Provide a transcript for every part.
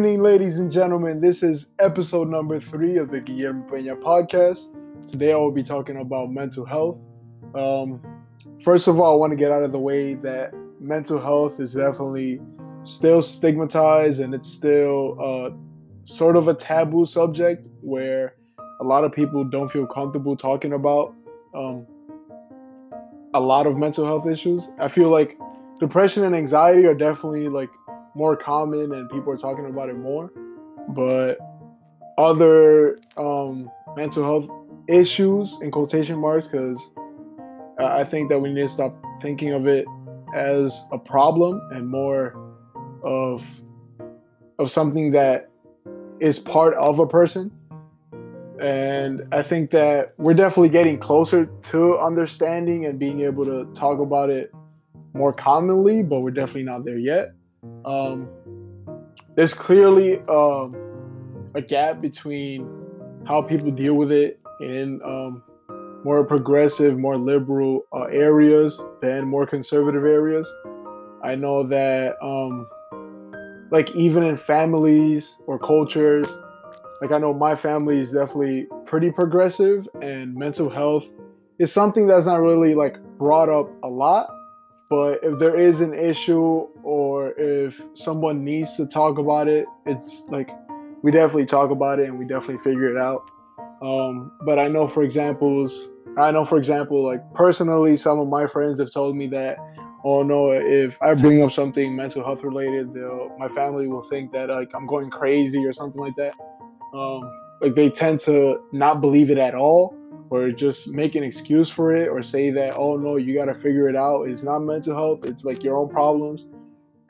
Evening, ladies and gentlemen. This is episode number three of the Guillermo Peña podcast. Today I will be talking about mental health. Um, first of all, I want to get out of the way that mental health is definitely still stigmatized and it's still uh, sort of a taboo subject where a lot of people don't feel comfortable talking about um, a lot of mental health issues. I feel like depression and anxiety are definitely like more common and people are talking about it more. But other um, mental health issues in quotation marks, because I think that we need to stop thinking of it as a problem and more of of something that is part of a person. And I think that we're definitely getting closer to understanding and being able to talk about it more commonly, but we're definitely not there yet. Um, there's clearly um, a gap between how people deal with it in um, more progressive, more liberal uh, areas than more conservative areas. I know that, um, like, even in families or cultures, like, I know my family is definitely pretty progressive, and mental health is something that's not really like brought up a lot but if there is an issue or if someone needs to talk about it, it's like we definitely talk about it and we definitely figure it out. Um, but I know, for examples, I know, for example, like personally, some of my friends have told me that, oh no, if I bring up something mental health related, my family will think that like I'm going crazy or something like that. Um, like they tend to not believe it at all or just make an excuse for it or say that oh no you got to figure it out it's not mental health it's like your own problems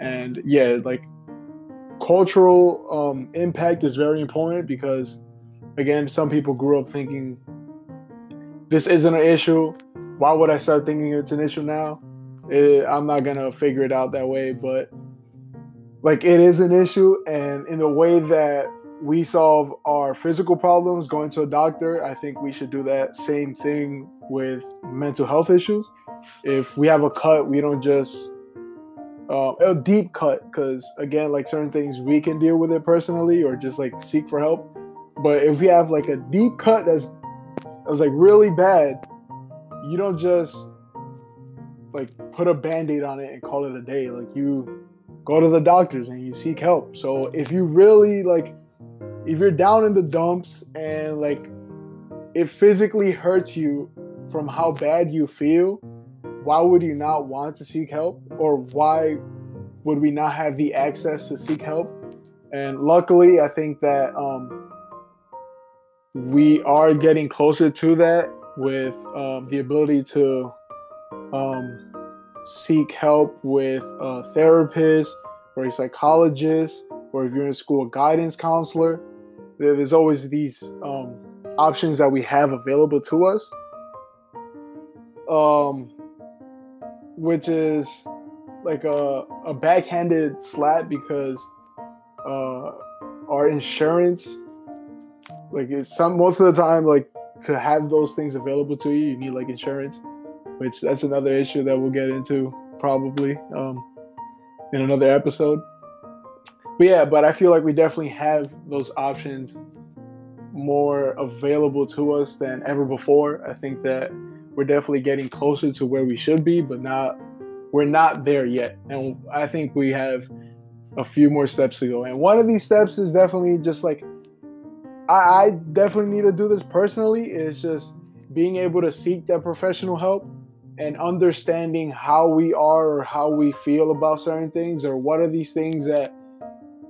and yeah like cultural um, impact is very important because again some people grew up thinking this isn't an issue. Why would i start thinking it's an issue now? It, i'm not gonna figure it out that way. But like it is an issue and in the way that we solve our physical problems going to a doctor, I think we should do that same thing with mental health issues. If we have a cut, we don't just uh, a deep cut because again, like certain things we can deal with it personally or just like seek for help. But if we have like a deep cut that's that's like really bad, you don't just like put a band-aid on it and call it a day. Like you go to the doctors and you seek help. So if you really like if you're down in the dumps and like it physically hurts you from how bad you feel, why would you not want to seek help? Or why would we not have the access to seek help? And luckily, I think that um, we are getting closer to that with um, the ability to um, seek help with a therapist or a psychologist, or if you're in school, a guidance counselor there's always these um, options that we have available to us, um, which is like a, a backhanded slap because uh, our insurance, like it's some most of the time, like to have those things available to you, you need like insurance, which that's another issue that we'll get into probably um, in another episode but yeah, but I feel like we definitely have those options more available to us than ever before. I think that we're definitely getting closer to where we should be, but not we're not there yet. And I think we have a few more steps to go. And one of these steps is definitely just like I, I definitely need to do this personally, is just being able to seek that professional help and understanding how we are or how we feel about certain things or what are these things that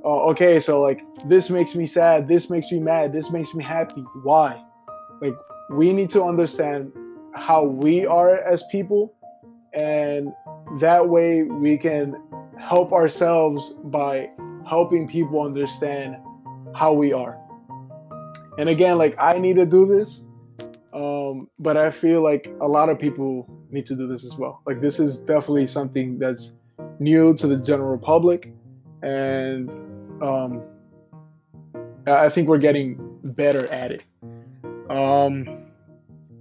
oh, okay, so like this makes me sad, this makes me mad, this makes me happy. Why? Like we need to understand how we are as people, and that way we can help ourselves by helping people understand how we are. And again, like I need to do this, um, but I feel like a lot of people need to do this as well. Like this is definitely something that's new to the general public, and um, I think we're getting better at it. Um,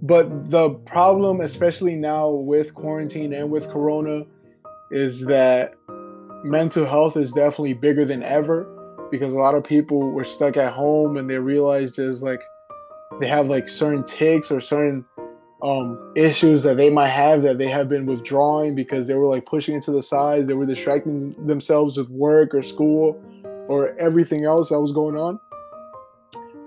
but the problem, especially now with quarantine and with Corona, is that mental health is definitely bigger than ever. because a lot of people were stuck at home and they realized there's like they have like certain ticks or certain um, issues that they might have that they have been withdrawing because they were like pushing it to the side. They were distracting themselves with work or school or everything else that was going on.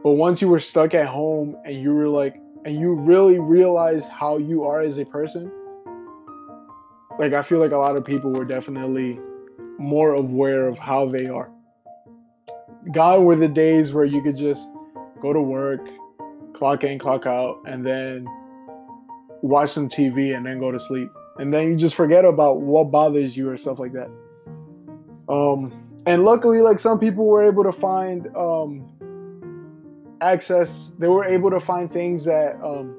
But once you were stuck at home and you were like, and you really realize how you are as a person, like I feel like a lot of people were definitely more aware of how they are. Gone were the days where you could just go to work, clock in, clock out, and then watch some TV and then go to sleep. And then you just forget about what bothers you or stuff like that. Um, and luckily, like some people were able to find um, access. They were able to find things that um,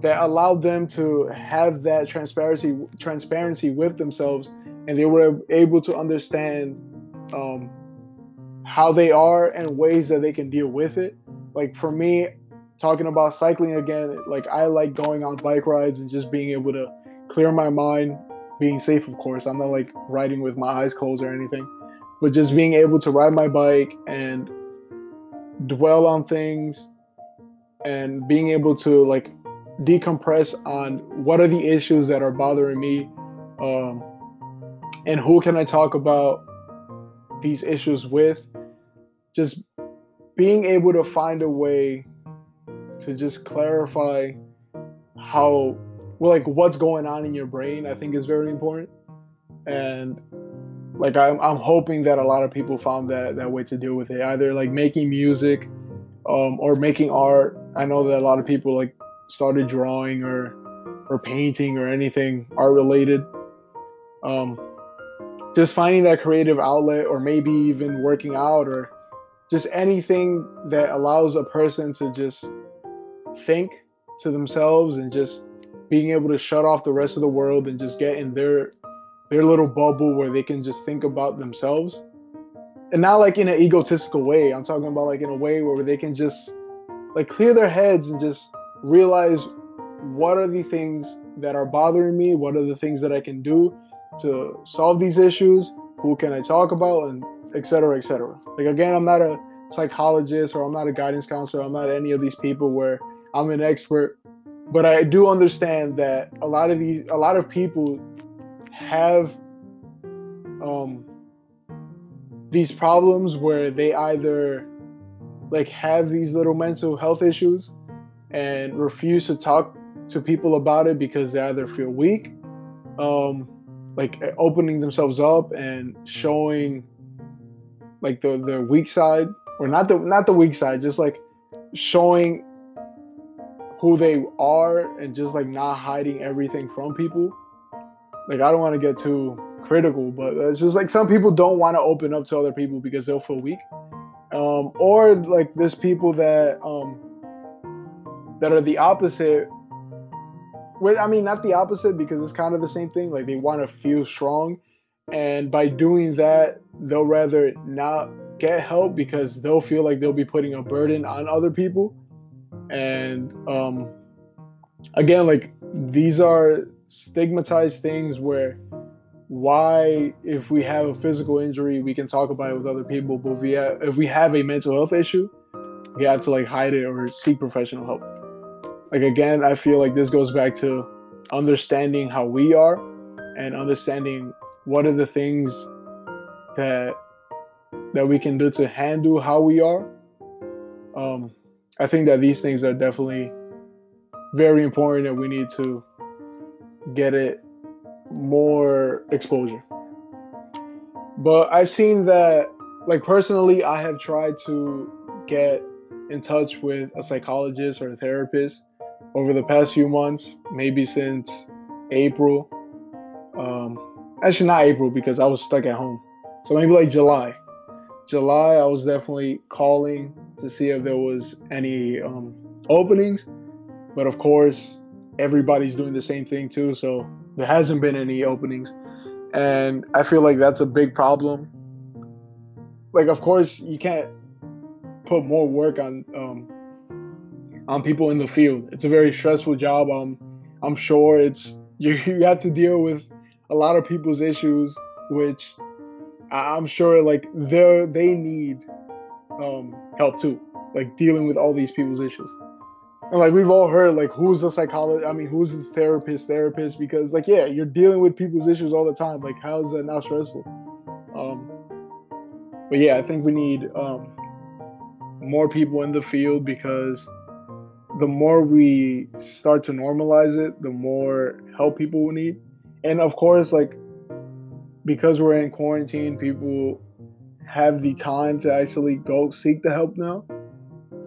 that allowed them to have that transparency transparency with themselves, and they were able to understand um, how they are and ways that they can deal with it. Like for me, talking about cycling again, like I like going on bike rides and just being able to clear my mind, being safe, of course. I'm not like riding with my eyes closed or anything, but just being able to ride my bike and dwell on things and being able to like decompress on what are the issues that are bothering me um, and who can I talk about these issues with. Just being able to find a way to just clarify how well like what's going on in your brain i think is very important and like I'm, I'm hoping that a lot of people found that that way to deal with it either like making music um, or making art. I know that a lot of people like started drawing or or painting or anything art related. Um, just finding that creative outlet or maybe even working out or just anything that allows a person to just think to themselves and just being able to shut off the rest of the world and just get in their their little bubble where they can just think about themselves. And not like in an egotistical way. I'm talking about like in a way where they can just like clear their heads and just realize what are the things that are bothering me? What are the things that i can do to solve these issues? Who can i talk about? And etc etc like again i'm not a psychologist or I'm not a guidance counselor. I'm not any of these people where I'm an expert. But I do understand that a lot of these, a lot of people have um, these problems where they either like have these little mental health issues and refuse to talk to people about it because they either feel weak, um, like opening themselves up and showing like the their weak side or not the not the weak side, just like showing who they are and just like not hiding everything from people. Like I don't want to get too critical, but it's just like some people don't want to open up to other people because they'll feel weak. Um, or like there's people that um, that are the opposite. Well, I mean, not the opposite because it's kind of the same thing. Like they want to feel strong, and by doing that, they'll rather not get help because they'll feel like they'll be putting a burden on other people. And um, again, like these are stigmatized things where why if we have a physical injury we can talk about it with other people but if we have, if we have a mental health issue we have to like hide it or seek professional help like again i feel like this goes back to understanding how we are and understanding what are the things that that we can do to handle how we are. Um, I think that these things are definitely very important that we need to get it more exposure. But I've seen that, like personally, I have tried to get in touch with a psychologist or a therapist over the past few months, maybe since April. Um, actually, not April because I was stuck at home. So maybe like July. July, I was definitely calling to see if there was any um, openings, but of course, everybody's doing the same thing too. So there hasn't been any openings, and I feel like that's a big problem. Like, of course, you can't put more work on um, on people in the field. It's a very stressful job. Um, I'm sure it's you, you have to deal with a lot of people's issues, which I'm sure like they they need um, help too, like dealing with all these people's issues. And like we've all heard, like who's the psychologist? I mean, who's the therapist? Therapist because like yeah, you're dealing with people's issues all the time. Like how is that not stressful? Um, but yeah, I think we need um, more people in the field because the more we start to normalize it, the more help people will need. And of course, like because we're in quarantine, people have the time to actually go seek the help now,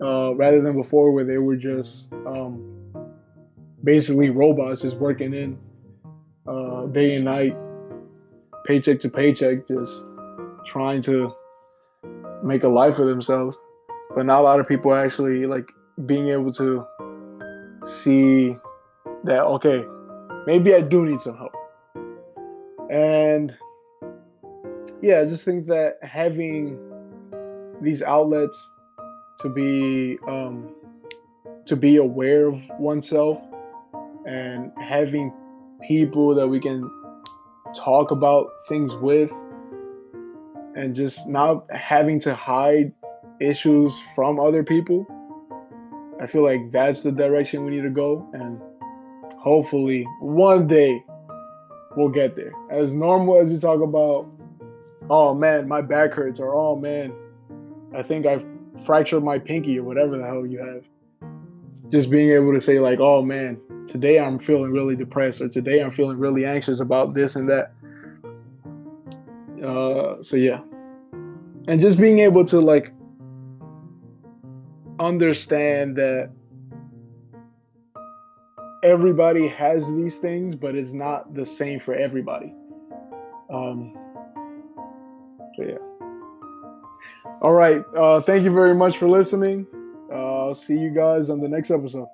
uh, rather than before where they were just um, basically robots just working in uh, day and night, paycheck to paycheck, just trying to make a life for themselves. But not a lot of people are actually like being able to see that okay, maybe I do need some help. And yeah, I just think that having these outlets to be um, to be aware of oneself and having people that we can talk about things with and just not having to hide issues from other people. I feel like that's the direction we need to go and hopefully one day we'll get there. As normal as we talk about oh man, my back hurts, or oh man, I think I've fractured my pinky, or whatever the hell you have. Just being able to say, like, oh man, today I'm feeling really depressed, or today I'm feeling really anxious about this and that. Uh, so yeah. And just being able to like understand that everybody has these things, but it's not the same for everybody. Um, so yeah. All right. Uh, thank you very much for listening. Uh, I'll see you guys on the next episode.